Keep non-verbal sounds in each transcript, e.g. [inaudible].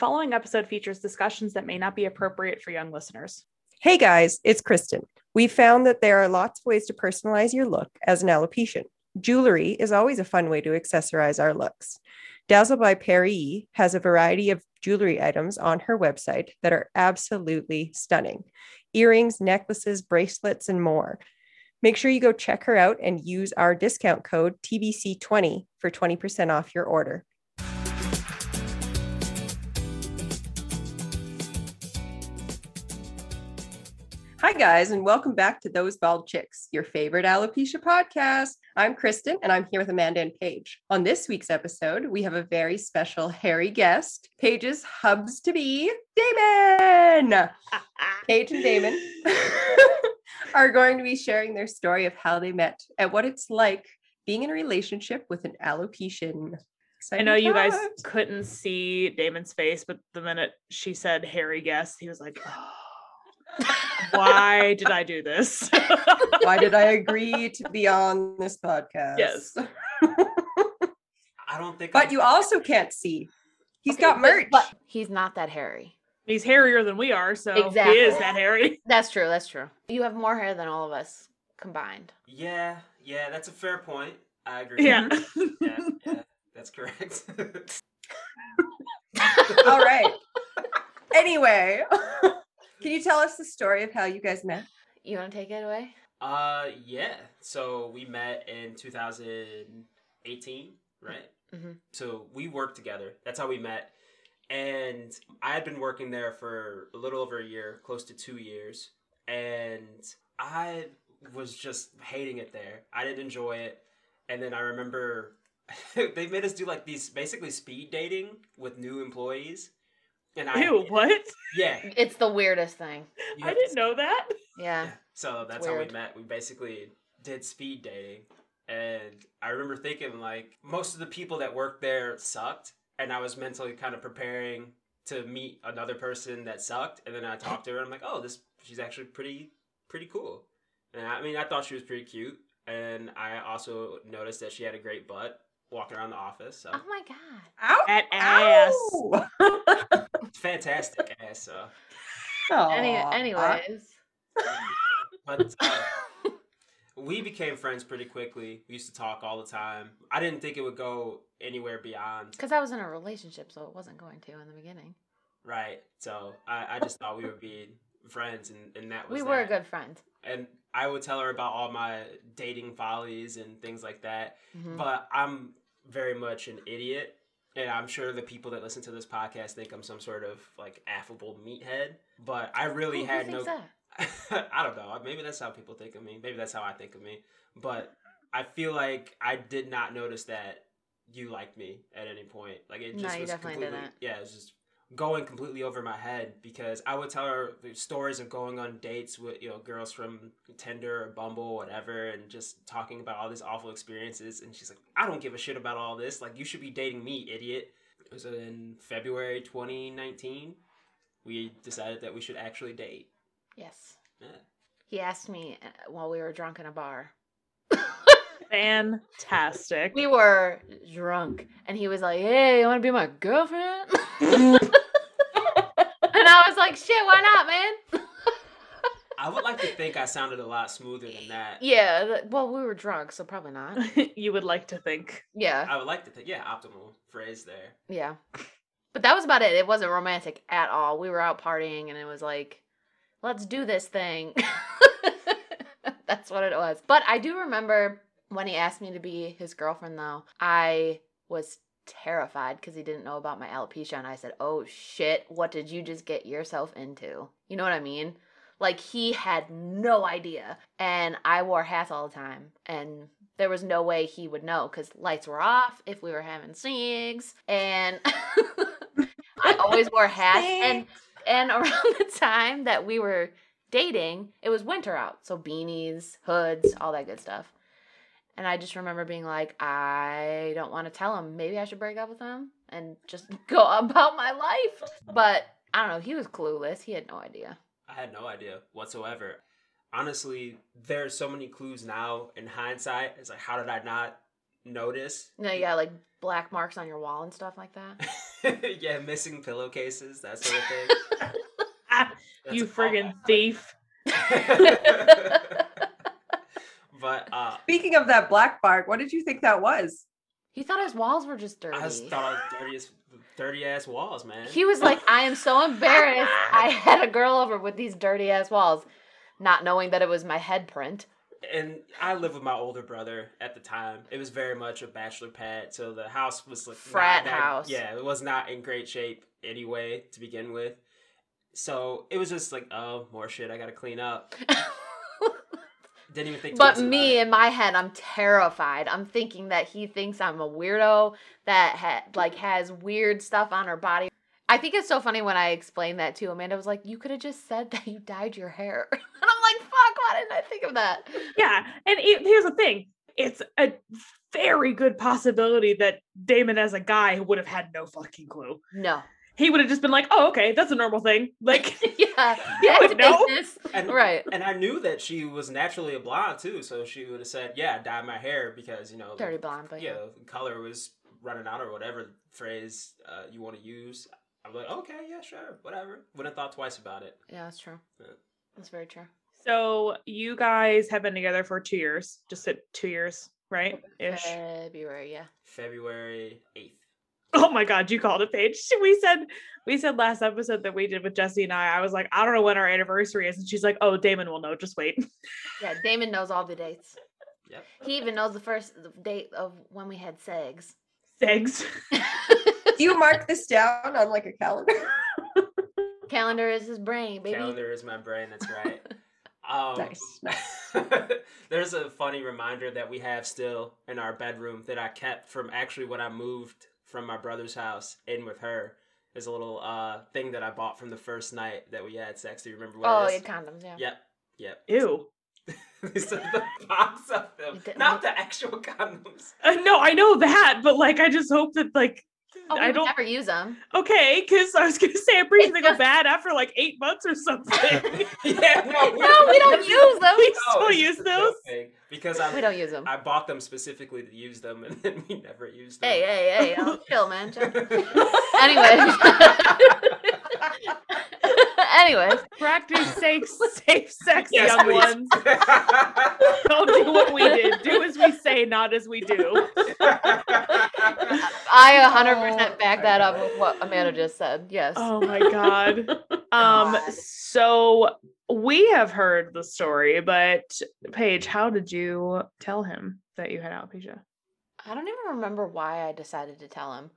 following episode features discussions that may not be appropriate for young listeners. Hey guys, it's Kristen. We found that there are lots of ways to personalize your look as an alopecian. Jewelry is always a fun way to accessorize our looks. Dazzle by Paris has a variety of jewelry items on her website that are absolutely stunning earrings, necklaces, bracelets, and more. Make sure you go check her out and use our discount code TBC20 for 20% off your order. Hi, guys, and welcome back to Those Bald Chicks, your favorite alopecia podcast. I'm Kristen, and I'm here with Amanda and Paige. On this week's episode, we have a very special hairy guest, Paige's hubs to be, Damon. [laughs] Paige and Damon [laughs] are going to be sharing their story of how they met and what it's like being in a relationship with an alopecian. I know you guys couldn't see Damon's face, but the minute she said hairy guest, he was like, oh why did I do this? [laughs] why did I agree to be on this podcast? Yes. I don't think. I but I- you also can't see. He's Okay, got but- merch. But he's not that hairy. He's hairier than we are, so Exactly. he is that hairy. [laughs] That's true. That's true. You have more hair than all of us combined. Yeah, yeah, that's a fair point. I agree. Yeah. yeah, yeah, [laughs] that's correct. All right. Anyway, can you tell us the story of how you guys met? You want to take it away? uh, yeah. So we met in 2018, right? Mhm. So we worked together. That's how we met. And I had been working there for a little over a year, close to two years. And I was just hating it there. I didn't enjoy it. And then I remember [laughs] they made us do like these basically speed dating with new employees. And I Ew, what? yeah, It's the weirdest thing. you I have to didn't know that. Yeah. yeah. So that's how we weird. met. We basically did speed dating. And I remember thinking, like, most of the people that worked there sucked. And I was mentally kind of preparing to meet another person that sucked. And then I [laughs] talked to her, and I'm like, oh, this, she's actually pretty, pretty cool. And I mean, I thought she was pretty cute. And I also noticed that she had a great butt walking around the office. So Oh my god. Ow! That ass. Ow! [laughs] [laughs] it's fantastic ass. So, Any, Aw. anyways. [laughs] but uh, [laughs] we became friends pretty quickly. We used to talk all the time. I didn't think it would go anywhere beyond. Because I was in a relationship, so it wasn't going to in the beginning. Right. So I, I just thought we would be friends, and, and that was We were a that. good friend. And I would tell her about all my dating follies and things like that. Mhm. But I'm very much an idiot. And I'm sure the people that listen to this podcast think I'm some sort of like affable meathead. But I really Who- had no. that? [laughs] I don't know. Maybe that's how people think of me. Maybe that's how I think of me. But I feel like I did not notice that you liked me at any point. Like it No, just you was definitely completely didn't. yeah, it was just going completely over my head because I would tell her the stories of going on dates with you know girls from Tinder or Bumble, whatever, and just talking about all these awful experiences. And she's like, I don't give a shit about all this. Like you should be dating me, idiot. It was in February 2019. We decided that we should actually date. Yes. Yeah. He asked me uh, while we were drunk in a bar. [laughs] Fantastic. We were drunk, and he was like, "Hey, you want to be my girlfriend?" [laughs] and I was like, "Shit, why not, man?" I would like to think I sounded a lot smoother than that. yeah. th- Well, we were drunk, so probably not. [laughs] you would like to think. Yeah. I would like to think, yeah, optimal phrase there. Yeah. But that was about it. It wasn't romantic at all. We were out partying, and it was like, "Let's do this thing." [laughs] That's what it was. But I do remember when he asked me to be his girlfriend, though. I was terrified because he didn't know about my alopecia, and I said, "Oh shit! What did you just get yourself into?" You know what I mean? Like he had no idea, and I wore hats all the time, and there was no way he would know because lights were off if we were having cigs, and [laughs] I always wore [laughs] hats, and and [laughs] around the time that we were dating, it was winter out, so beanies, hoods, all that good stuff. And I just remember being like, I don't want to tell him. Maybe I should break up with him and just [laughs] go about my life. But I don't know. He was clueless. He had no idea. I had no idea whatsoever. Honestly, there are so many clues now in hindsight. It's like, how did I not notice. No, yeah, like black marks on your wall and stuff like that. [laughs] yeah, missing pillowcases, that sort of thing. [laughs] You a friggin' thief. But uh, Speaking of that black bark, what did you think that was? he thought his walls were just dirty. I just thought I was dirty as dirty ass walls, man. He was like, I am so embarrassed. I had a girl over with these dirty ass walls, not knowing that it was my head print. and I lived with my older brother at the time. It was very much a bachelor pad, so the house was like not Frat that- house. Yeah, it was not in great shape anyway to begin with. So it was just like, oh, more shit I gotta clean up. [laughs] Didn't even think. but twice about me it. in my head, I'm terrified. I'm thinking that he thinks I'm a weirdo that ha- like has weird stuff on her body. I think it's so funny when I explained that to Amanda was like, "You could have just said that you dyed your hair," [laughs] and I'm like, "Fuck! Why didn't I think of that?" Yeah, and it, here's the thing: it's a very good possibility that Damon, as a guy, would have had no fucking clue. No. He would have just been like, "Oh, okay, that's a normal thing." Like, [laughs] yeah. [laughs] Yeah, would know. And- Right. And I knew that she was naturally a blonde too, so she would have said, "Yeah, dye my hair because you know, Dirty blonde, but yeah, yeah. color was running out or whatever phrase uh, you want to use." I'm like, "Okay, yeah, sure, whatever." Wouldn't have thought twice about it. Yeah, that's true. Yeah. That's very true. so you guys have been together for two years, just at two years, right? Ish. February, yeah. February eighth. Oh my god, you called it, Paige. We said we said last episode that we did with Jesse and I. I was like, I don't know when our anniversary is, and she's like, Oh, Damon will know. Just wait. Yeah, Damon knows all the dates. Yep. He even knows the first date of when we had segs. Segs. [laughs] Do you mark this down on like a calendar? Calendar is his brain, baby. Calendar is my brain. That's right. [laughs] Um, Nice, [laughs] there's a funny reminder that we have still in our bedroom that I kept from actually when I moved from my brother's house in with her. There's a little uh, thing that I bought from the first night that we had sex. Do you remember what Oh, it yeah, is? condoms, yeah. Yep. Yep. Ew. [laughs] These are the box of them, didn't not like- the actual condoms. Uh, no, I know that, but like, I just hope that like, Oh, I don't. never use them. Okay, because I was gonna say I'm pretty sure It's they go just- bad after like eight months or something. [laughs] yeah, no, No, we don't [laughs] use them. we No, still it's use just a those. Joke thing, because I [laughs] We don't use them. I bought them specifically to use them, and then [laughs] we never used them. Hey, hey, hey, oh, [laughs] chill, man. Chill. Anyways. Anyways, Practice safe, safe sex, Yes, young please. ones. Don't do what we did. Do as we say, not as we do. I 100% back Oh that up with what Amanda just said. Yes. Oh my god. Um. God. So we have heard the story, but Paige, how did you tell him that you had alopecia? I don't even remember why I decided to tell him.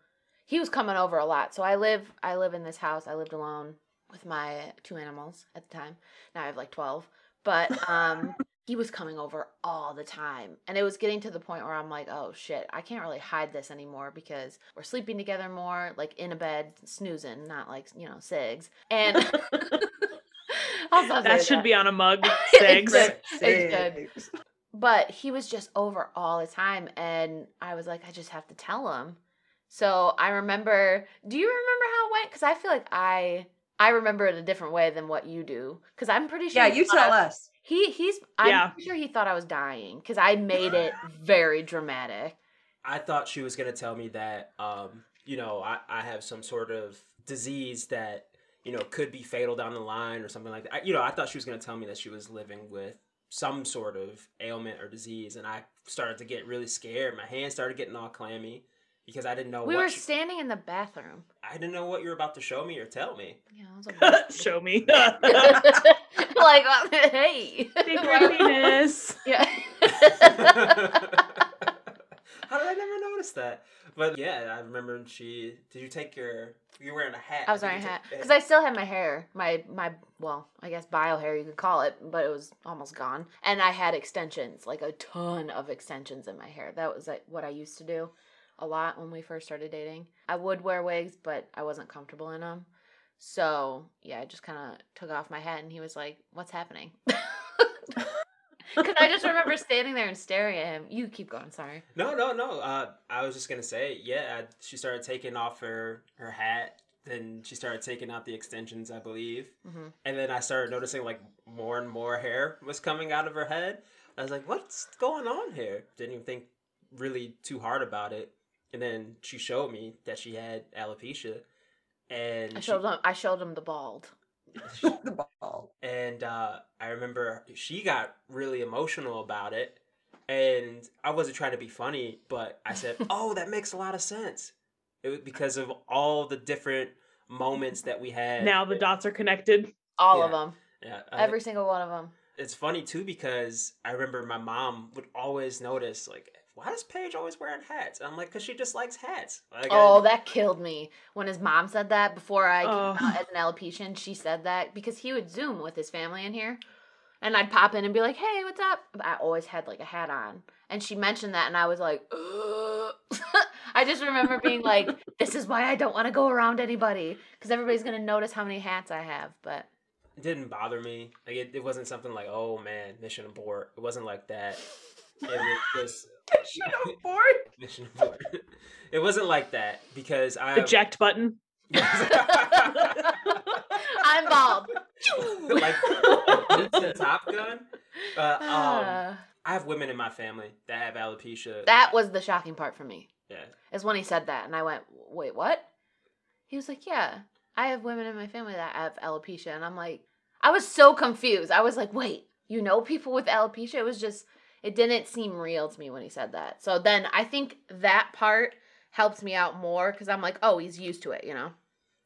He was coming over a lot. So I live I live in this house. I lived alone with my two animals at the time. Now I have like 12. But um [laughs] he was coming over all the time. And it was getting to the point where I'm like, "Oh shit, I can't really hide this anymore because we're sleeping together more, like in a bed, snoozing, not like, you know, cigs." And [laughs] I'll That should be on a mug. [laughs] It Sigs. should. It should. but he was just over all the time and i was like i just have to tell him so i remember do you remember how it went because i feel like i i remember it a different way than what you do because i'm pretty sure Yeah, you tell I- us. he he's i'm Yeah. pretty sure he thought i was dying because i made it [laughs] very dramatic I thought she was gonna tell me that, um, you know, I, I have some sort of disease that, you know, could be fatal down the line or something like that. I, you know, I thought she was gonna tell me that she was living with some sort of ailment or disease, and I started to get really scared. My hands started getting all clammy because I didn't know we what were she- standing in the bathroom I didn't know what you were about to show me or tell me. yeah I was like, [laughs] [laughs] Show me. [laughs] like hey big penis. yeah How did I never notice that? But yeah, I remember she. Did you take your? You were wearing a hat. I was wearing a hat because I still had my hair, my my well, I guess bio hair you could call it, but it was almost gone, and I had extensions, like a ton of extensions in my hair. That was like what I used to do a lot when we first started dating. I would wear wigs, but I wasn't comfortable in them. So yeah, I just kind of took off my hat, and he was like, "What's happening?" [laughs] [laughs] Because I just remember standing there and staring at him. You keep going. Sorry. No, no, no. Uh, I was just gonna say, yeah. I, she started taking off her her hat. Then she started taking out the extensions, I believe. hmm And then I started noticing like more and more hair was coming out of her head. I was like, what's going on here? Didn't even think really too hard about it. And then she showed me that she had alopecia, and I she- showed him. I showed him the bald. [laughs] the ball. And uh, I remember she got really emotional about it, and I wasn't trying to be funny, but I said, [laughs] "Oh, that makes a lot of sense," it was because of all the different moments that we had. Now the dots are connected. All Yeah. of them. yeah, uh, Every single one of them. it's funny too because I remember my mom would always notice like. Why is Paige always wearing hats? And I'm like, cause she just likes hats. Like, I- Oh, that killed me when his mom said that before I came Oh. out as an alopecian. She said that because he would Zoom with his family in here, and I'd pop in and be like, "Hey, what's up?" I always had like a hat on, and she mentioned that, and I was like, [laughs] I just remember being like, [laughs] "This is why I don't want to go around anybody because everybody's gonna notice how many hats I have." But it didn't bother me. Like it, it wasn't something like, oh man, mission abort. It wasn't like that. It was just Shut up, board. mission [laughs] abort. it wasn't like that because I Eject button. [laughs] I'm bald. [laughs] like the Top Gun. Uh, [sighs] um. I have women in my family that have alopecia. that was the shocking part for me. yeah. is when he said that, and I went, "Wait, what?" He was like, "Yeah, I have women in my family that have alopecia," and I'm like, I was so confused. I was like, "Wait, you know people with alopecia?" It was just, it didn't seem real to me when he said that. So then I think that part helps me out more because I'm like, "Oh, he's used to it," you know.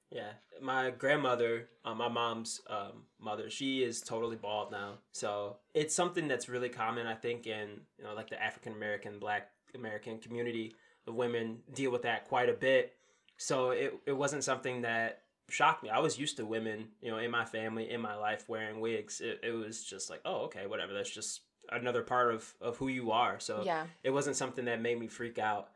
Yeah, my grandmother, uh, my mom's um, mother, she is totally bald now. So it's something that's really common, I think, in you know like the African American, Black American community. The women deal with that quite a bit. So it it wasn't something that shocked me. I was used to women, you know, in my family, in my life, wearing wigs. It, it was just like, oh, okay, whatever. That's just another part of of who you are. So Yeah. it wasn't something that made me freak out.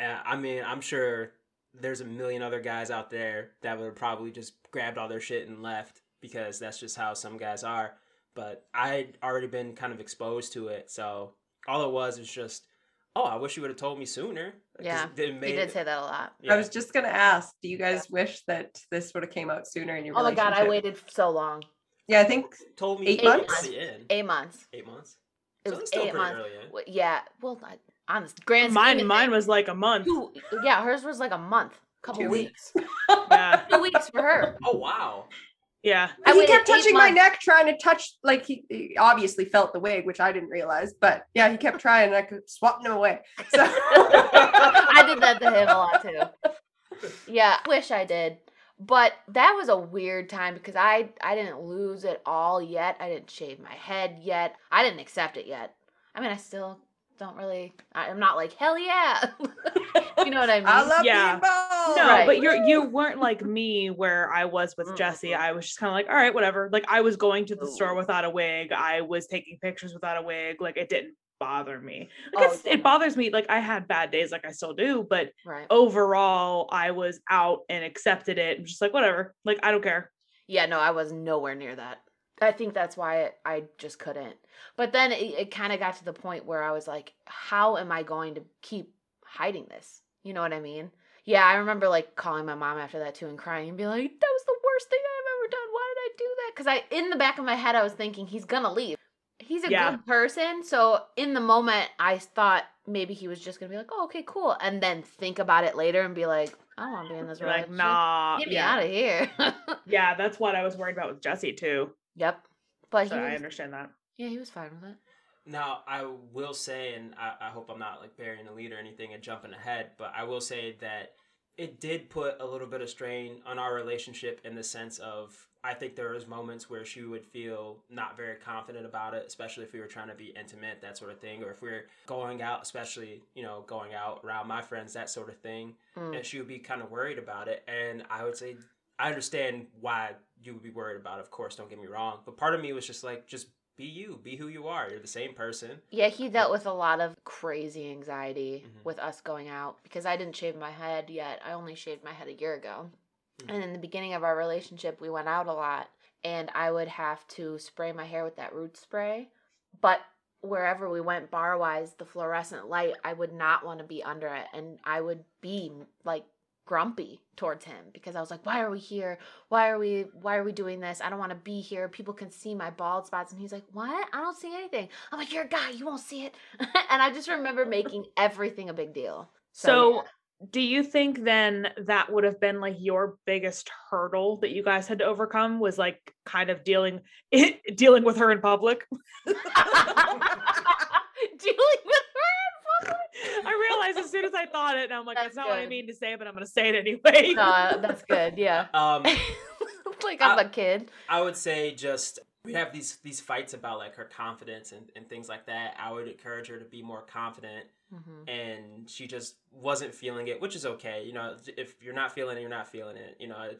Uh, I mean, I'm sure there's a million other guys out there that would have probably just grabbed all their shit and left because that's just how some guys are. But I'd already been kind of exposed to it, so all it was is just, oh, I wish you would have told me sooner. Yeah, it He made- did say that a lot. yeah. I was just gonna ask, do you guys wish that this would have came out sooner in your Oh my god, I waited so long. Yeah, I think told me eight towards months? the end. Eight months. Eight months. It so was eight months. early eh? in. Yeah. Well, I- on the grand Mine mine things, was like a month. two, yeah, hers was like a month, couple Two weeks. [laughs] Yeah. Two weeks for her. [laughs] Oh wow. Yeah. I he kept eight touching my months. neck, trying to touch. Like he, he obviously felt the wig, which I didn't realize. But yeah, he kept trying, and I could swap him away. So [laughs] I did that to him a lot too. Yeah, I wish I did. But that was a weird time because I I didn't lose it all yet. I didn't shave my head yet. I didn't accept it yet. I mean, I still don't really. I- I'm not like hell yeah. [laughs] you know what I mean? I love Yeah. being bald. No, Right. but you're you weren't like me where I was with Jesse. I was just kind of like, all right, whatever. Like I was going to the Ooh. store without a wig. I was taking pictures without a wig. Like it didn't bother me. Oh, Like it's, yeah. it bothers me. Like I had bad days, like I still do, but right. overall, I was out and accepted it. and just like whatever. Like I don't care. Yeah, no, I was nowhere near that. I think that's why it, I just couldn't. But then it, it kind of got to the point where I was like, how am I going to keep hiding this? You know what I mean? Yeah, I remember like calling my mom after that too and crying and being like, that was the worst thing I've ever done. Why did I do that? Because I, in the back of my head, I was thinking he's gonna leave. He's a Yeah. good person. So in the moment, I thought maybe he was just gonna be like, oh, okay, cool. And then think about it later and be like, I don't want to be in this You're like relationship. nah. Get me yeah. out of here. [laughs] yeah, that's what I was worried about with Jesse too. yep. But So he I understand that. yeah, he was fine with it. Now, I will say, and I, I hope I'm not like burying the lead or anything and jumping ahead, but I will say that it did put a little bit of strain on our relationship in the sense of I think there was moments where she would feel not very confident about it, especially if we were trying to be intimate, that sort of thing, or if we are going out, especially you know going out around my friends, that sort of thing, Mm. and she would be kind of worried about it. And I would say I understand why you would be worried about. it, Of course, don't get me wrong, but part of me was just like, just be you, be who you are. You're the same person. Yeah, he dealt with a lot of crazy anxiety Mhm. with us going out because I didn't shave my head yet. I only shaved my head a year ago. Mhm. And in the beginning of our relationship, we went out a lot and I would have to spray my hair with that root spray. But wherever we went bar wise, the fluorescent light, I would not want to be under it and I would be like grumpy towards him because I was like, "Why are we here? Why are we why are we doing this? I don't want to be here. People can see my bald spots." And he's like, "What? I don't see anything." I'm like, "You're a guy. You won't see it." [laughs] and I just remember making everything a big deal. So, yeah. Do you think then that would have been like your biggest hurdle that you guys had to overcome was like kind of dealing it, [laughs] dealing with her in public? [laughs] dealing with her in public. I realized as soon as I thought it, and I'm like, That's that's, not what I mean to say, but I'm gonna say it anyway. No, that's good. Yeah. Um, [laughs] like I'm I- a kid. I would say just we have these these fights about like her confidence and, and things like that. I would encourage her to be more confident, Mhm. and she just wasn't feeling it, which is okay. You know, if you're not feeling it, you're not feeling it. You know, I,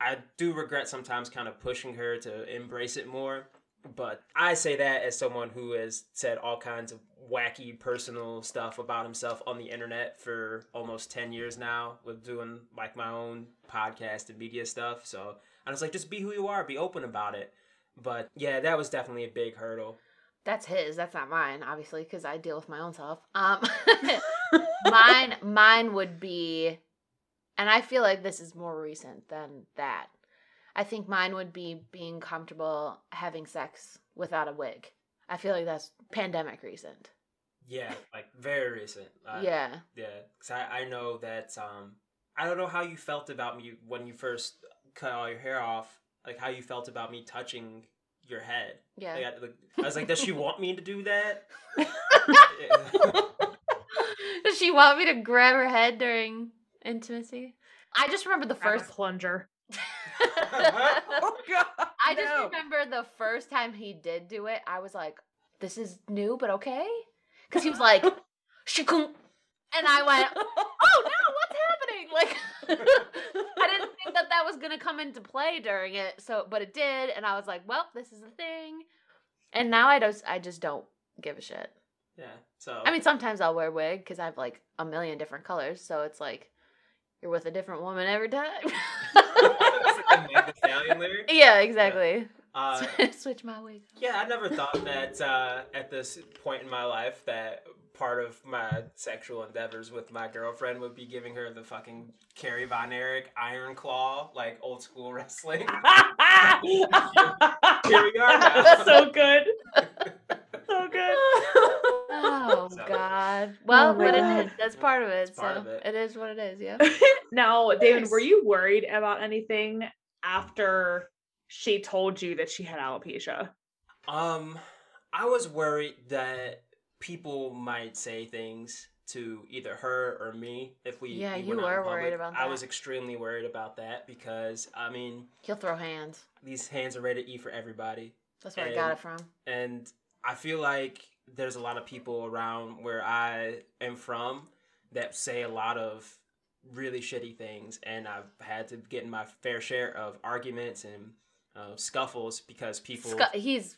I do regret sometimes kind of pushing her to embrace it more. But I say that as someone who has said all kinds of wacky personal stuff about himself on the internet for almost 10 years now with doing like my own podcast and media stuff. So I was like, just be who you are, be open about it. But yeah, that was definitely a big hurdle. That's his. That's not mine, obviously, because I deal with my own self. Um, [laughs] [laughs] mine, mine would be, and I feel like this is more recent than that. I think mine would be being comfortable having sex without a wig. I feel like that's pandemic recent. Yeah, like very recent. Uh, yeah. Yeah, because I, I know that um I don't know how you felt about me when you first cut all your hair off. Like how you felt about me touching your head. Yeah. Like, I, like, I was like, does she want me to do that? [laughs] Does she want me to grab her head during intimacy? I just remember the Grab a first. plunger. [laughs] oh God! I just no. remember the first time he did do it, I was like, this is new, but okay. Because he was like, [laughs] shikung. And I went, oh no, what's happening? Like, I didn't that was going to come into play during it. So, but it did. And I was like, well, this is a thing. And now I just, I just don't give a shit. yeah. So I mean, sometimes I'll wear wig because I have like a million different colors. So it's like, you're with a different woman every time. [laughs] It's like a Megan Thee Stallion lyric. yeah, exactly. Uh, [laughs] Switch my wig. yeah, I never thought that uh, at this point in my life that part of my sexual endeavors with my girlfriend would be giving her the fucking Kerry Von Erich Iron Claw, like old school [laughs] wrestling. Here we are now. That's so good. so [laughs] good. Oh So- God. Well, my but it God. is. That's part of it. It's part so of it. it is what it is. Yeah. [laughs] now, David, Nice. were you worried about anything after she told you that she had alopecia? Um, I was worried that people might say things to either her or me if we. Yeah, we you went out in were worried about I was extremely worried about that because I mean, He'll throw hands. these hands are ready to eat for everybody, That's where I got it from. and I feel like there's a lot of people around where I am from that say a lot of really shitty things, and I've had to get in my fair share of arguments and uh, scuffles because people he's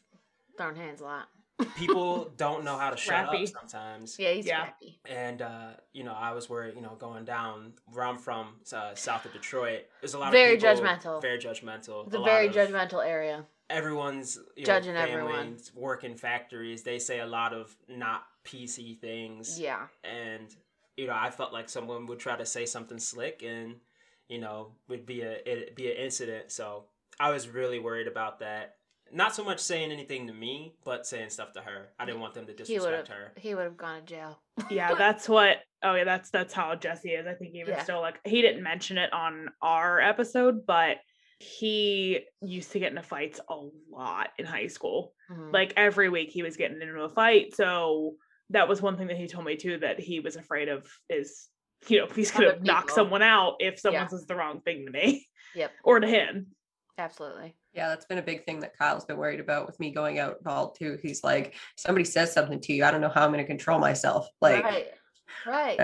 throwing hands a lot. People don't know how to shut Scrappy. up sometimes. Yeah, he's Yeah. scrappy. And uh, you know, I was worried. You know, going down where I'm from, uh, south of Detroit, there's a lot Very of people, judgmental. Very judgmental. It's a lot very of- judgmental area. Everyone's you know, Judging everyone. families work in factories. They say a lot of not PC things. Yeah. And you know, I felt like someone would try to say something slick, and you know, would be a it be an incident. So I was really worried about that. Not so much saying anything to me, but saying stuff to her. I didn't want them to He disrespect her. He would have gone to jail. Yeah, [laughs] that's what. Oh yeah, that's that's how Jesse is. I think even Yeah. still, like he didn't mention it on our episode, but he used to get into fights a lot in high school. Mhm. Like every week, he was getting into a fight. So that was one thing that he told me too that he was afraid of is you know he's gonna knock people. someone out if someone Yeah. says the wrong thing to me Yep. [laughs] or to him. Absolutely. Yeah, that's been a big thing that Kyle's been worried about with me going out bald too. He's like, somebody says something to you, I don't know how I'm going to control myself. Like, right. Right.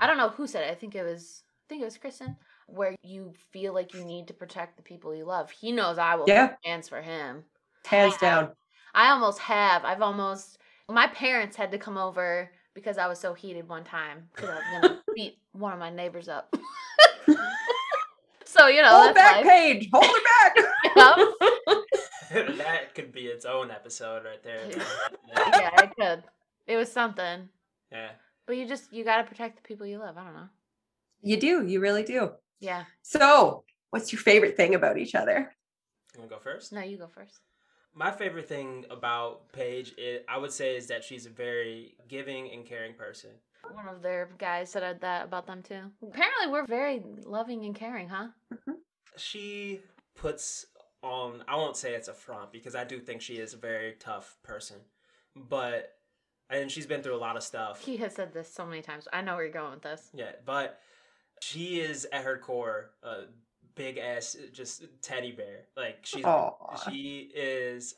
I don't know who said it. I think it was. I think it was Kristen. Where you feel like you need to protect the people you love. He knows I will. Yeah. Hands for him. hands down. I almost have. I've almost. My parents had to come over because I was so heated one time because I was gonna beat one of my neighbors up. [laughs] so you know Hold that's back, life. Paige. Hold her back. [laughs] [laughs] That could be its own episode right there. [laughs] yeah, it could. It was something. yeah. But you just you got to protect the people you love. I don't know. You do. You really do. Yeah. So, what's your favorite thing about each other? You want to go first? No, you go first. My favorite thing about Paige, is, I would say, is that she's a very giving and caring person. One of their guys said that about them too. Apparently, we're very loving and caring, huh? Mm-hmm. She puts on, I won't say it's a front because I do think she is a very tough person, but, and she's been through a lot of stuff. He has said this so many times. I know where you're going with this. Yeah, but she is at her core a big ass just teddy bear. Like she's Aw. she is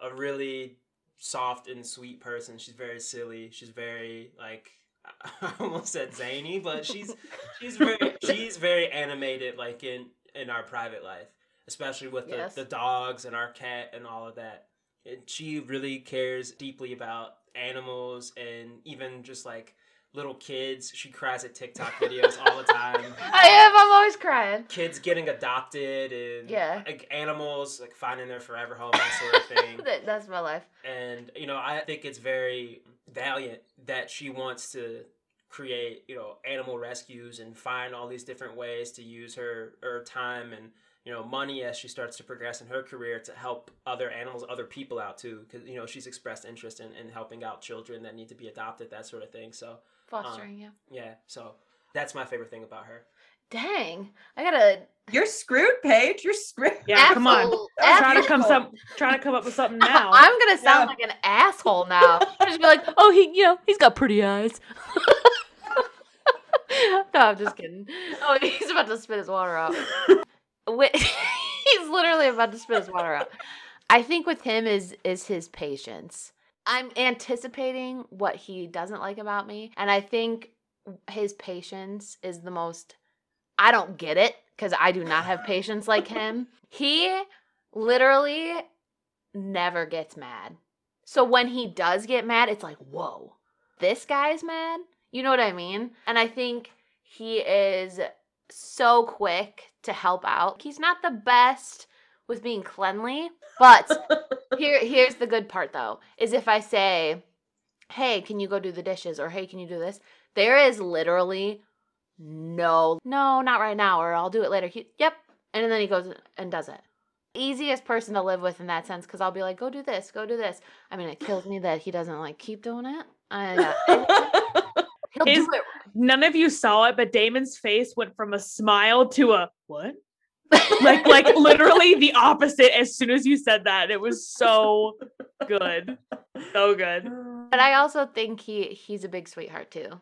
a really soft and sweet person. She's very silly. She's very like [laughs] I almost said zany, but she's she's very she's very animated like in in our private life, especially with the, Yes. the dogs and our cat and all of that. And she really cares deeply about animals and even just like little kids. She cries at TikTok videos all the time. [laughs] I am. I'm always crying. Kids getting adopted and Yeah. like animals like finding their forever home, that sort of thing. [laughs] That- That's my life. and you know i think it's very valiant that she wants to create you know animal rescues and find all these different ways to use her her time and you know money as she starts to progress in her career to help other animals other people out too because you know she's expressed interest in, in helping out children that need to be adopted that sort of thing so Fostering um, you. yeah so that's my favorite thing about her Dang. I gotta. You're screwed, Paige. You're screwed. Yeah, come on. asshole- Try to come some try to come up with something [laughs] now. I'm gonna sound Yeah. like an asshole now. I'm [laughs] just be like, oh, he, you know, he's got pretty eyes. [laughs] no, I'm just kidding. Oh, he's about to spit his water out. He's literally about to spit his water out. I think with him is is his patience. I'm anticipating what he doesn't like about me, and I think his patience is the most. I don't get it because I do not have patience like him. He literally never gets mad. So when he does get mad, it's like, whoa, this guy's mad? You know what I mean? And I think he is so quick to help out. He's not the best with being cleanly, but [laughs] here here's the good part though, is if I say, "Hey, can you go do the dishes?" or "Hey, can you do this?" There is literally no, no, not right now, or I'll do it later. He, yep. And then he goes and does it. Easiest person to live with in that sense, because I'll be like, go do this, go do this. I mean, it kills me that he doesn't like keep doing it. I, uh, [laughs] he'll His- do it. None of you saw it, but Damon's face went from a smile to a what? [laughs] Like like literally the opposite as soon as you said that. It was so good. So good. But I also think he he's a big sweetheart too.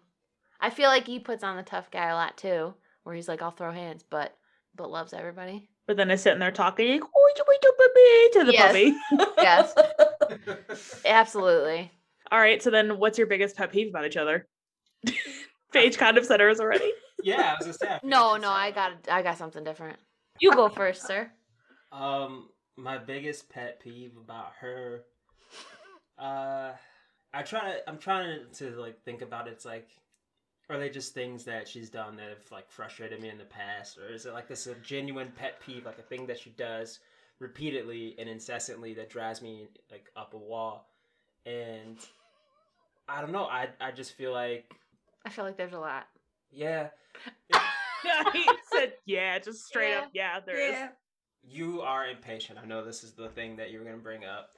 I feel like he puts on the tough guy a lot too, where he's like, I'll throw hands, but but loves everybody. But then is sitting there talking like, "Oh, you wait, puppy," to the Yes. puppy. [laughs] Yes, [laughs] absolutely. All right, so then what's your biggest pet peeve about each other? [laughs] Paige kind of said hers already. yeah i was just saying No, no, I got I got something different. You go first, sir. Um, my biggest pet peeve about her, uh, I try. I'm trying to like think about it. It's like, are they just things that she's done that have like frustrated me in the past, or is it like this a genuine pet peeve, like a thing that she does repeatedly and incessantly that drives me like up a wall? And I don't know. I I just feel like I feel like there's a lot. yeah, [laughs] he said, "Yeah, just straight Yeah. up, yeah, there is." yeah. you are impatient. I know this is the thing that you were going to bring up.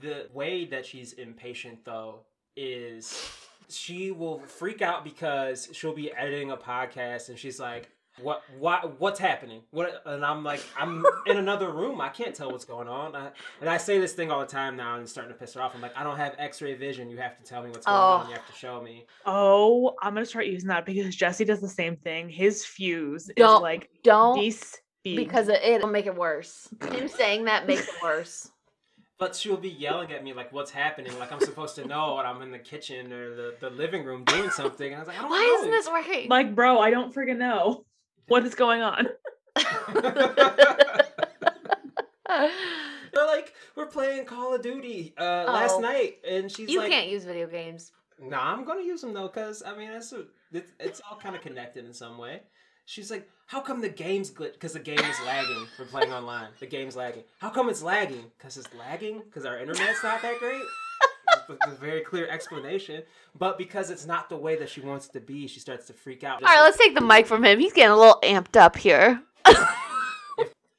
The way that she's impatient, though, is she will freak out because she'll be editing a podcast and she's like, "What? What? What's happening?" What? And I'm like, "I'm in another room. I can't tell what's going on." I, and I say this thing all the time now, and it's starting to piss her off. I'm like, "I don't have X-ray vision. You have to tell me what's going Oh. on. You have to show me." Oh, I'm gonna start using that because Jesse does the same thing. His fuse is Don't- like Don't this because it, it'll make it worse. Him saying that makes it worse. But she'll be yelling at me like, "What's happening?" Like I'm supposed to know, and I'm in the kitchen or the, the living room doing something. And I was like, "I don't Why know." isn't this working? like, bro, I don't freaking know what is going on. [laughs] [laughs] They're like, we're playing Call of Duty uh, last Oh. night, and she's like, you like, can't use video games. "Nah, I'm gonna use them though, cause I mean, it's a, it's, it's all kind of connected in some way." She's like, "How come the game's glitch? Because the game is lagging. We're playing online. The game's lagging. How come it's lagging? Because it's lagging? Because our internet's not that great." a, a very clear explanation. But because it's not the way that she wants it to be, she starts to freak out. All right, let's take the mic from him. He's getting a little amped up here.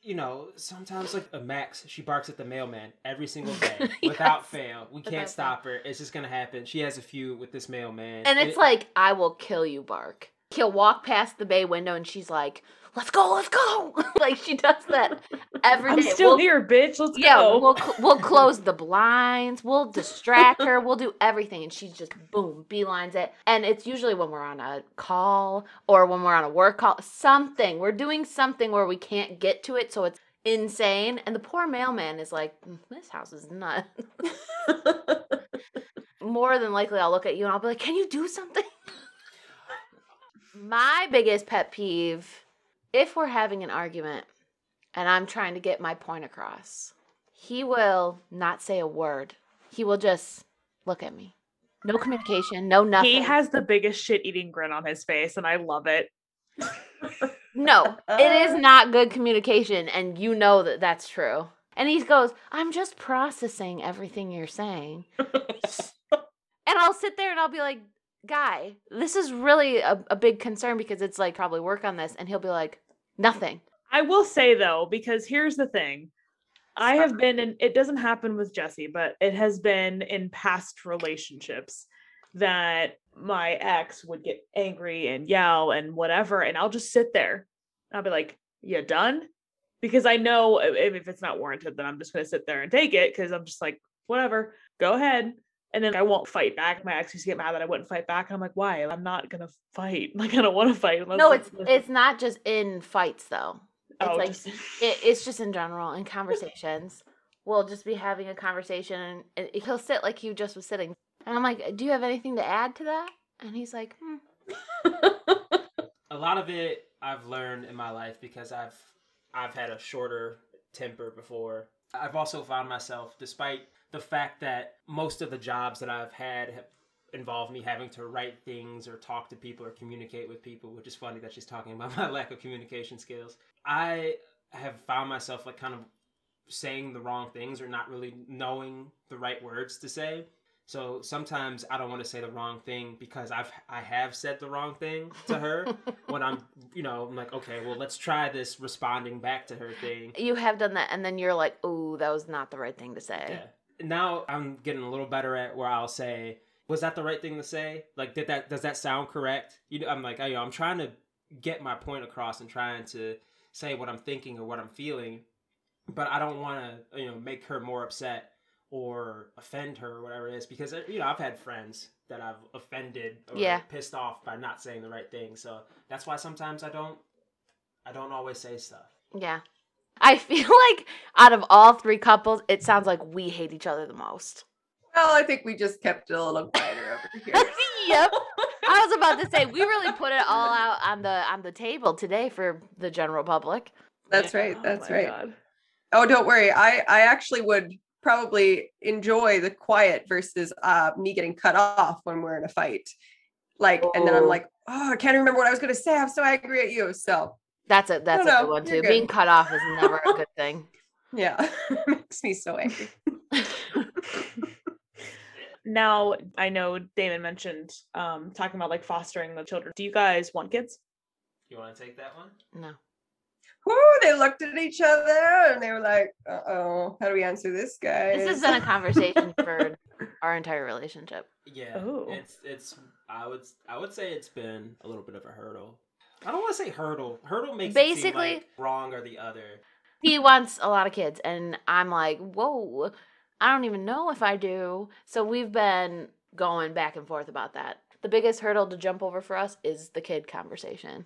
you know, sometimes like a Max, she barks at the mailman every single [laughs] day Yes. without fail. We can't stop her. It's just gonna happen. She has a feud with this mailman, And it's It- like, I will kill you, Bark. He'll walk past the bay window and she's like, let's go, let's go. [laughs] like she does that every I'm day. still We'll- here, bitch. Let's Yeah, go. we'll we'll [laughs] close the blinds. We'll distract her. We'll do everything, and she's just boom beelines it. And it's usually when we're on a call or when we're on a work call. Something we're doing something where we can't get to it, so it's insane. And the poor mailman is like, "Mm, "This house is nuts." [laughs] More than likely, I'll look at you and I'll be like, "Can you do something?" My biggest pet peeve, if we're having an argument and I'm trying to get my point across he will not say a word. He will just look at me. No communication, no nothing. he has the biggest shit eating grin on his face, and I love it. [laughs] no, it is not good communication, and you know that that's true. And he goes, I'm just processing everything you're saying. [laughs] And I'll sit there and I'll be like, Guy, this is really a, a big concern because it's like probably work on this. And he'll be like, Nothing. I will say though, because here's the thing. I have been in it doesn't happen with Jesse, but it has been in past relationships that my ex would get angry and yell and whatever, and I'll just sit there. I'll be like, You done? Because I know if, it's not warranted, then I'm just gonna sit there and take it because I'm just like, whatever, go ahead. And then I won't fight back. My ex used to get mad that I wouldn't fight back. And I'm like, why? I'm not gonna fight. [laughs] Like I don't want to fight. unless No, it's- it's it's not just in fights though. It's oh, like just- it, it's just in general in conversations. We'll just be having a conversation, and it- he'll sit like he just was sitting, and I'm like, "Do you have anything to add to that?" And he's like, hmm. [laughs] a lot of it I've learned in my life because I've I've had a shorter temper before. I've also found myself, despite the fact that most of the jobs that I've had have involved me having to write things or talk to people or communicate with people, which is funny that she's talking about [laughs] my lack of communication skills. I have found myself like kind of saying the wrong things or not really knowing the right words to say. So sometimes I don't want to say the wrong thing because I've I have said the wrong thing to her [laughs] when I'm you know I'm like okay well let's try this responding back to her thing. you have done that, and then you're like, "Oh, that was not the right thing to say." Yeah. Now I'm getting a little better at where I'll say was that the right thing to say? Like did that does that sound correct? You know I'm like oh, you know, I'm trying to get my point across and trying to say what I'm thinking or what I'm feeling, but I don't want to you know make her more upset or offend her or whatever it is because uh, you know I've had friends that I've offended or Yeah. pissed off by not saying the right thing. So that's why sometimes I don't I don't always say stuff. Yeah. I feel [laughs] like out of all three couples, it sounds like we hate each other the most. Well, I think we just kept it a little quieter over [laughs] here. yep. I was about to say we really put it all [laughs] out on the on the table today for the general public. That's right. Oh That's my right. God. Oh, don't worry. I I actually would probably enjoy the quiet versus uh me getting cut off when we're in a fight. Like, and then I'm Oh. like, oh, I can't remember what I was gonna say. I'm so angry at you. So That's a that's a good one too. good. Being cut off is never a good thing. [laughs] yeah, [laughs] it makes me so angry. [laughs] Now I know Damon mentioned um talking about like fostering the children. Do you guys want kids? You want to take that one? No. Whoo, they looked at each other and they were like, uh oh, how do we answer this guy? This has been a conversation for our entire relationship. Yeah, Oh. it's it's. I would I would say it's been a little bit of a hurdle. I don't want to say hurdle. Hurdle makes it seem Basically- like wrong or the other. He wants a lot of kids, and I'm like, whoa, I don't even know if I do. So we've been going back and forth about that. The biggest hurdle to jump over for us is the kid conversation,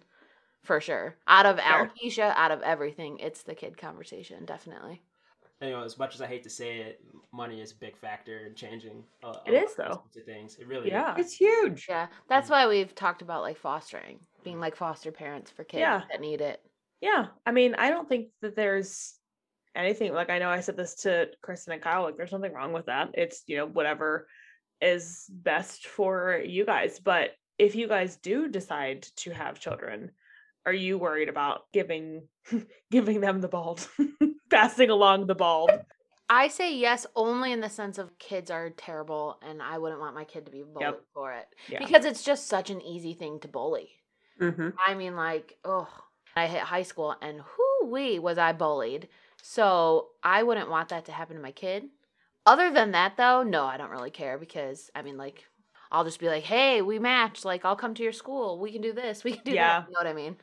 for sure. Out of Fair. alopecia, out of everything, it's the kid conversation, definitely. You know, as much as I hate to say it, money is a big factor in changing. Uh, It a lot of though. of things. It really Yeah. It's huge. Yeah, that's why we've talked about like fostering, being like foster parents for kids Yeah. that need it. Yeah. I mean, I don't think that there's anything like I know I said this to Kristen and Kyle, like there's nothing wrong with that. It's, you know, whatever is best for you guys. But if you guys do decide to have children, are you worried about giving [laughs] giving them the bald, [laughs] [laughs] passing along the bald? I say yes only in the sense of kids are terrible and I wouldn't want my kid to be bullied for it. Yeah. Because it's just such an easy thing to bully. hmm I mean, like, oh, I hit high school and whoo wee was I bullied. So I wouldn't want that to happen to my kid. Other than that, though, no, I don't really care because I mean, like, I'll just be like, hey, we match. Like, I'll come to your school. We can do this. We can do Yeah. that. You know what I mean?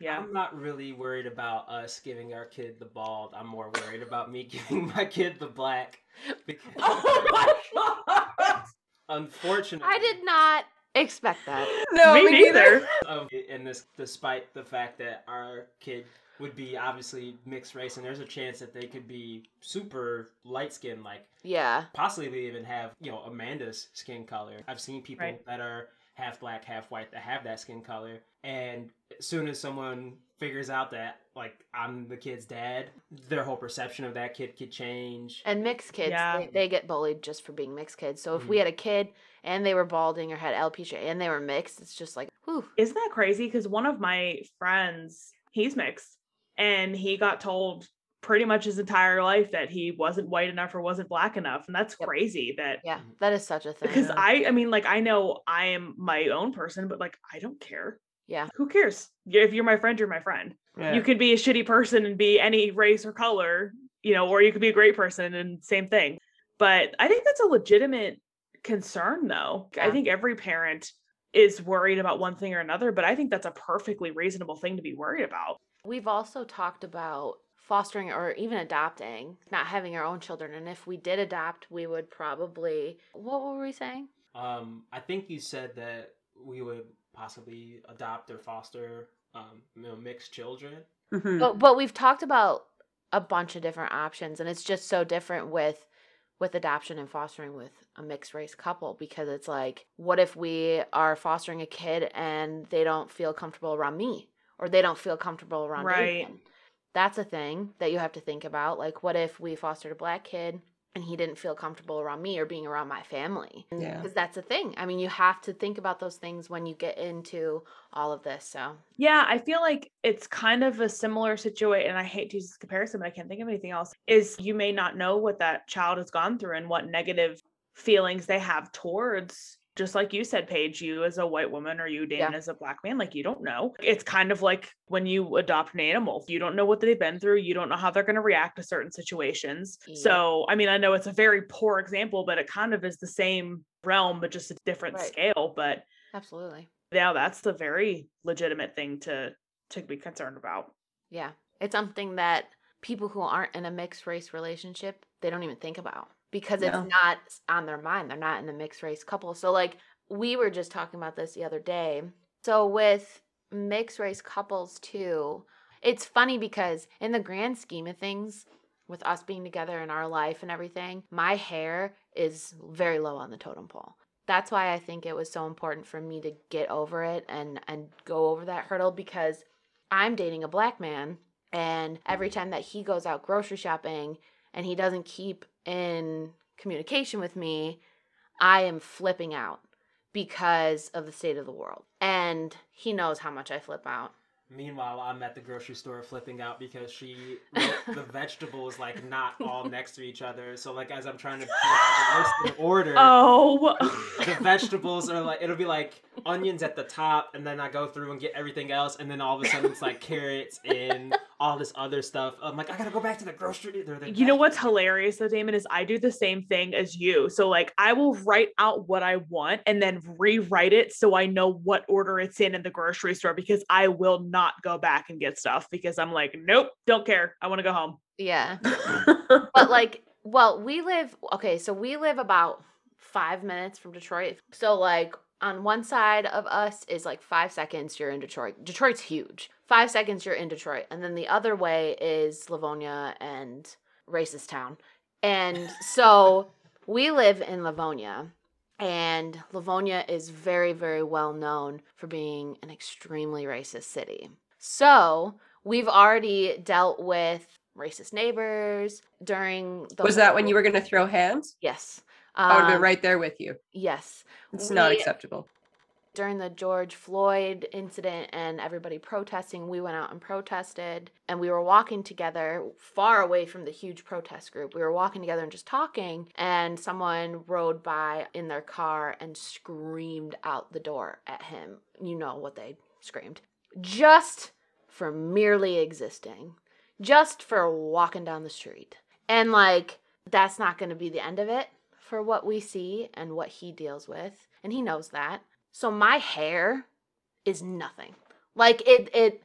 Yeah. I'm not really worried about us giving our kid the bald. I'm more worried about me [laughs] giving my kid the black. Because [laughs] Oh my god. unfortunately, I did not expect that. [laughs] No, me, neither. of in um, this despite the fact that our kid would be obviously mixed race and there's a chance that they could be super light skinned like Yeah. possibly even have you know amanda's skin color i've seen people Right. that are half black half white that have that skin color and as soon as someone figures out that like i'm the kid's dad their whole perception of that kid could change And mixed kids, Yeah. they, they get bullied just for being mixed kids. So if Mhm. we had a kid and they were balding or had alopecia and they were mixed, it's just like, whew. Isn't that crazy? Because one of my friends, he's mixed, and he got told pretty much his entire life that he wasn't white enough or wasn't black enough, and that's Yep. crazy. That Yeah, that is such a thing. because I, I mean, like I know I am my own person, but like I don't care. Yeah. Who cares? If you're my friend, you're my friend. Yeah. You could be a shitty person and be any race or color, you know, or you could be a great person and same thing. But I think that's a legitimate concern, though. I think every parent is worried about one thing or another, but I think that's a perfectly reasonable thing to be worried about. We've also talked about fostering or even adopting, not having our own children. And if we did adopt, we would probably, what were we saying? um i think you said that we would possibly adopt or foster um you know, mixed children Mhm. But, but we've talked about a bunch of different options and it's just so different with with adoption and fostering with a mixed race couple because it's like what if we are fostering a kid and they don't feel comfortable around me or they don't feel comfortable around Right. Nathan? That's a thing that you have to think about like what if we fostered a black kid and he didn't feel comfortable around me or being around my family Yeah. because that's a thing i mean you have to think about those things when you get into all of this so Yeah, I feel like it's kind of a similar situation, and I hate to use this comparison, but I can't think of anything else. Is you may not know what that child has gone through and what negative feelings they have towards, just like you said, Paige, you as a white woman or you, Dan, Yeah. as a black man, like you don't know. It's kind of like when you adopt an animal, you don't know what they've been through, you don't know how they're going to react to certain situations. Yeah. So, I mean, I know it's a very poor example, but it kind of is the same realm, but just a different Right. scale. But absolutely yeah that's the very legitimate thing to to be concerned about Yeah. It's something that people who aren't in a mixed race relationship, they don't even think about because it's No. not on their mind. They're not in a mixed race couple. So like we were just talking about this the other day. So with mixed race couples too, it's funny because in the grand scheme of things, with us being together in our life and everything, my hair is very low on the totem pole. That's why I think it was so important for me to get over it and and go over that hurdle because I'm dating a black man, and every time that he goes out grocery shopping and he doesn't keep in communication with me, I am flipping out because of the state of the world. And he knows how much I flip out. Meanwhile, I'm at the grocery store flipping out because she the [laughs] vegetables like not [laughs] all next to each other. So like as I'm trying to list in order, oh the vegetables are like it'll be like onions at the top, and then I go through and get everything else, and then all of a sudden it's like carrots and all this other stuff. I'm like I gotta go back to the grocery. They're the you know what's hilarious though damon is i do the same thing as you so like i will write out what i want and then rewrite it so i know what order it's in in the grocery store because i will not go back and get stuff because i'm like nope don't care i want to go home Yeah. [laughs] but like well we live okay so we live about five minutes from detroit so like on one side of us is like five seconds you're in detroit detroit's huge five seconds you're in detroit and then the other way is livonia and racist town and so [laughs] we live in livonia and livonia is very very well known for being an extremely racist city so we've already dealt with racist neighbors during the Was that when you were going to throw hands? yes I would have been Um, right there with you. yes It's not acceptable. During the George Floyd incident and everybody protesting, we went out and protested and we were walking together far away from the huge protest group. We were walking together and just talking and someone rode by in their car and screamed out the door at him. You know what they screamed. Just for merely existing. Just for walking down the street. And like that's not going to be the end of it for what we see and what he deals with and he knows that so my hair is nothing. Like it it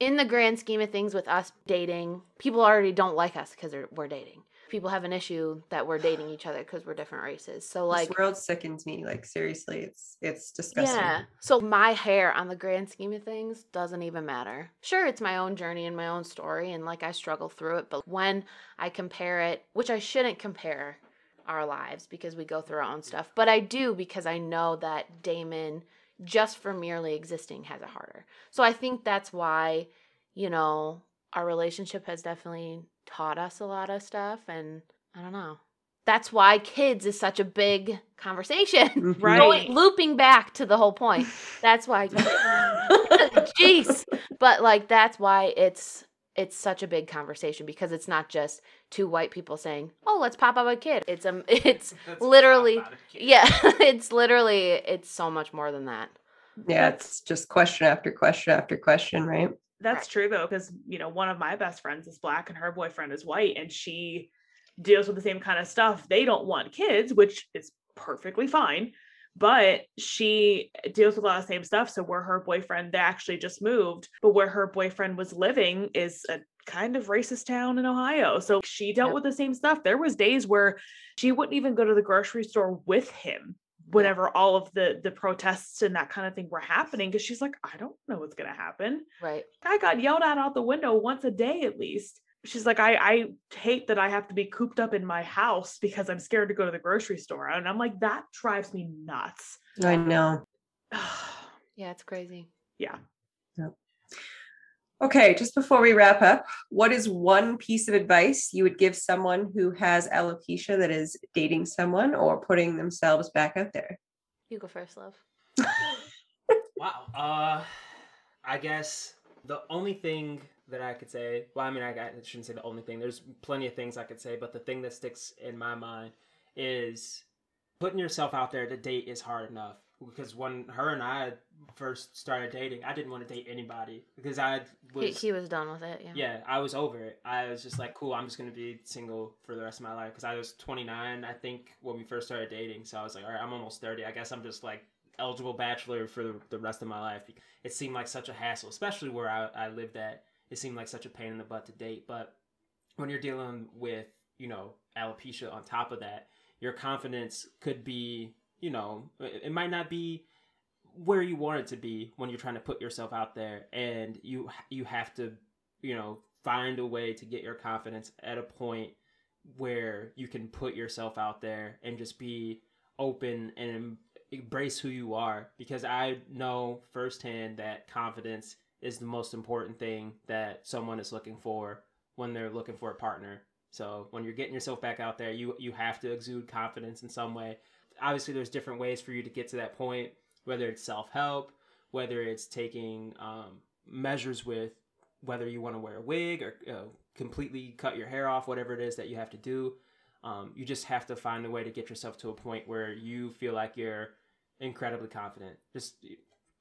in the grand scheme of things with us dating, people already don't like us because we're dating. People have an issue that we're dating each other because we're different races. So like this world sickens me. Like seriously, it's it's disgusting. Yeah. So my hair on the grand scheme of things doesn't even matter. Sure, it's my own journey and my own story, and like I struggle through it. But when I compare it, which I shouldn't compare our lives because we go through our own stuff. But I do because I know that Damon, just for merely existing, has it harder. So I think that's why, you know, our relationship has definitely taught us a lot of stuff. And I don't know. That's why kids is such a big conversation. [laughs] Right. Going, looping back to the whole point. That's why [laughs] jeez. But like that's why it's it's such a big conversation because it's not just two white people saying, "Oh, let's pop up a kid." It's um [laughs] it's literally not about a kid. yeah, [laughs] it's literally it's so much more than that. Yeah, it's just question after question after question, right? That's Right. true though, because you know, one of my best friends is black and her boyfriend is white, and she deals with the same kind of stuff. They don't want kids, which is perfectly fine, but she deals with a lot of the same stuff. So where her boyfriend, they actually just moved, but where her boyfriend was living is a kind of racist town in Ohio. So she dealt Yep. with the same stuff. There was days where she wouldn't even go to the grocery store with him whenever all of the the protests and that kind of thing were happening because she's like i don't know what's going to happen Right. I got yelled at out the window once a day at least. She's like, I, I hate that I have to be cooped up in my house because I'm scared to go to the grocery store. And I'm like, that drives me nuts. I know. [sighs] Yeah, it's crazy. yeah. Okay, just before we wrap up, what is one piece of advice you would give someone who has alopecia that is dating someone or putting themselves back out there? You go first, love. [laughs] Wow. Uh, I guess the only thing that I could say, well, I mean, I, I shouldn't say the only thing. There's plenty of things I could say, but the thing that sticks in my mind is putting yourself out there to date is hard enough. Because when her and I first started dating, I didn't want to date anybody because I He, was he was done with it. Yeah. yeah, I was over it. I was just like, cool, I'm just gonna be single for the rest of my life. Because I was 29, I think, when we first started dating. So I was like, all right, I'm almost 30. I guess I'm just like eligible bachelor for the, the rest of my life. It seemed like such a hassle, especially where I, I lived at. It seemed like such a pain in the butt to date. But when you're dealing with, you know, alopecia on top of that, your confidence could be, you know, it might not be where you want it to be when you're trying to put yourself out there and you you have to you know find a way to get your confidence at a point where you can put yourself out there and just be open and embrace who you are because i know firsthand that confidence is the most important thing that someone is looking for when they're looking for a partner. So when you're getting yourself back out there you you have to exude confidence in some way obviously there's different ways for you to get to that point whether it's self-help whether it's taking um, measures with whether you want to wear a wig or uh, completely cut your hair off whatever it is that you have to do um, you just have to find a way to get yourself to a point where you feel like you're incredibly confident just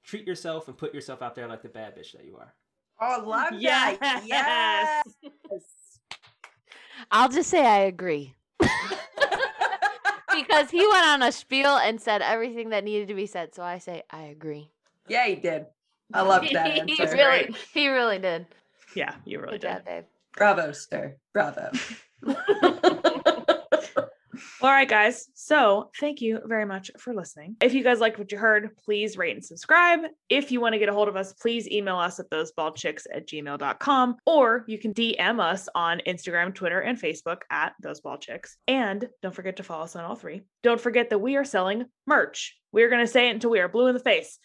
treat yourself and put yourself out there like the bad bitch that you are Oh, love [laughs] Yes. that. Yes. I'll just say I agree. Because he went on a spiel and said everything that needed to be said. So I say I agree. yeah, he did. I love that [laughs] he answer. really, he really did. Yeah, you really Good did. job, babe. Bravo, sir. Bravo. [laughs] All right, guys. So thank you very much for listening. If you guys liked what you heard, please rate and subscribe. If you want to get a hold of us, please email us at thosebaldchicks at gmail.com or you can DM us on Instagram, Twitter, and Facebook at thosebaldchicks. And don't forget to follow us on all three. Don't forget that we are selling merch. We're going to say it until we are blue in the face.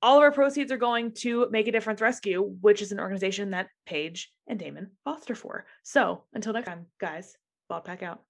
All of our proceeds are going to Make a Difference Rescue, which is an organization that Paige and Damon foster for. So until next time, guys, Bald Pack out.